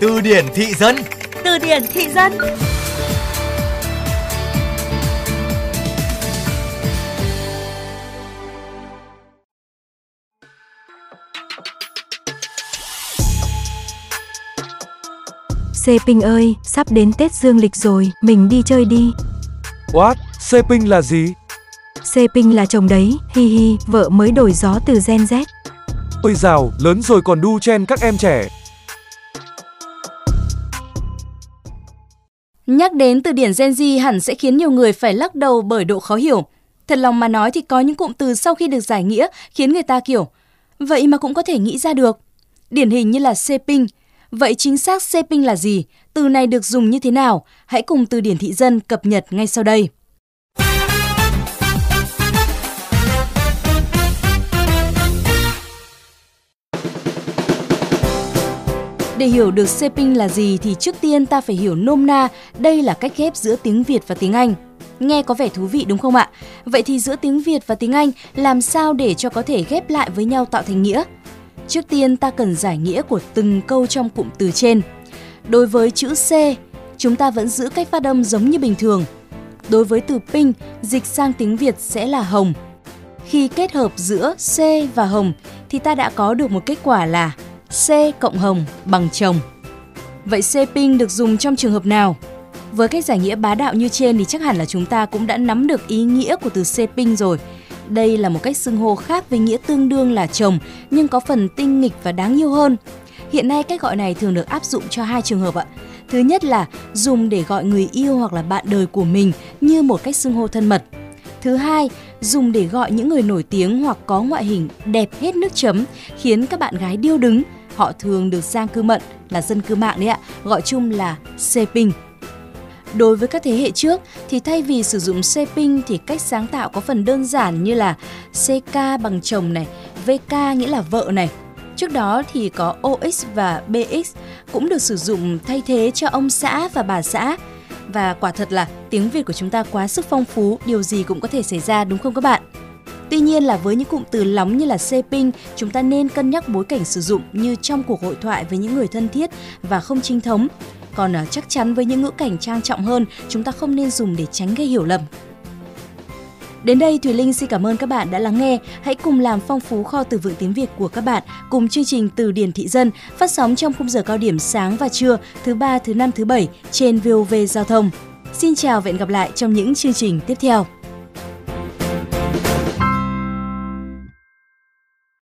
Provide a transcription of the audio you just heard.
Từ điển thị dân Từ điển thị dân Seping ơi, sắp đến Tết Dương lịch rồi, mình đi chơi đi. What? Seping là gì? Seping là chồng đấy, hi hi, vợ mới đổi gió từ Gen Z. Ôi dào, lớn rồi còn đu chen các em trẻ. Nhắc đến từ điển Gen Z hẳn sẽ khiến nhiều người phải lắc đầu bởi độ khó hiểu. Thật lòng mà nói thì có những cụm từ sau khi được giải nghĩa khiến người ta kiểu, vậy mà cũng có thể nghĩ ra được. Điển hình như là seping. Vậy chính xác seping là gì? Từ này được dùng như thế nào? Hãy cùng từ điển thị dân cập nhật ngay sau đây. Để hiểu được shaping là gì thì trước tiên ta phải hiểu nôm na đây là cách ghép giữa tiếng Việt và tiếng Anh. Nghe có vẻ thú vị đúng không ạ? Vậy thì giữa tiếng Việt và tiếng Anh làm sao để cho có thể ghép lại với nhau tạo thành nghĩa? Trước tiên ta cần giải nghĩa của từng câu trong cụm từ trên. Đối với chữ C, chúng ta vẫn giữ cách phát âm giống như bình thường. Đối với từ pink, dịch sang tiếng Việt sẽ là hồng. Khi kết hợp giữa C và hồng thì ta đã có được một kết quả là C cộng hồng bằng chồng. Vậy C ping được dùng trong trường hợp nào? Với cách giải nghĩa bá đạo như trên thì chắc hẳn là chúng ta cũng đã nắm được ý nghĩa của từ C ping rồi. Đây là một cách xưng hô khác với nghĩa tương đương là chồng nhưng có phần tinh nghịch và đáng yêu hơn. Hiện nay cách gọi này thường được áp dụng cho hai trường hợp ạ. Thứ nhất là dùng để gọi người yêu hoặc là bạn đời của mình như một cách xưng hô thân mật. Thứ hai, dùng để gọi những người nổi tiếng hoặc có ngoại hình đẹp hết nước chấm, khiến các bạn gái điêu đứng. Họ thường được sang Cư Mận là dân cư mạng đấy ạ, gọi chung là Seping. Đối với các thế hệ trước thì thay vì sử dụng Seping thì cách sáng tạo có phần đơn giản như là CK bằng chồng này, VK nghĩa là vợ này. Trước đó thì có OX và BX cũng được sử dụng thay thế cho ông xã và bà xã. Và quả thật là tiếng Việt của chúng ta quá sức phong phú, điều gì cũng có thể xảy ra đúng không các bạn? Tuy nhiên là với những cụm từ lóng như là seping, chúng ta nên cân nhắc bối cảnh sử dụng như trong cuộc hội thoại với những người thân thiết và không chính thống. Còn à, chắc chắn với những ngữ cảnh trang trọng hơn, chúng ta không nên dùng để tránh gây hiểu lầm. Đến đây Thùy Linh xin cảm ơn các bạn đã lắng nghe. Hãy cùng làm phong phú kho từ vựng tiếng Việt của các bạn cùng chương trình Từ điển thị dân phát sóng trong khung giờ cao điểm sáng và trưa thứ ba, thứ năm, thứ bảy trên VOV Giao thông. Xin chào và hẹn gặp lại trong những chương trình tiếp theo.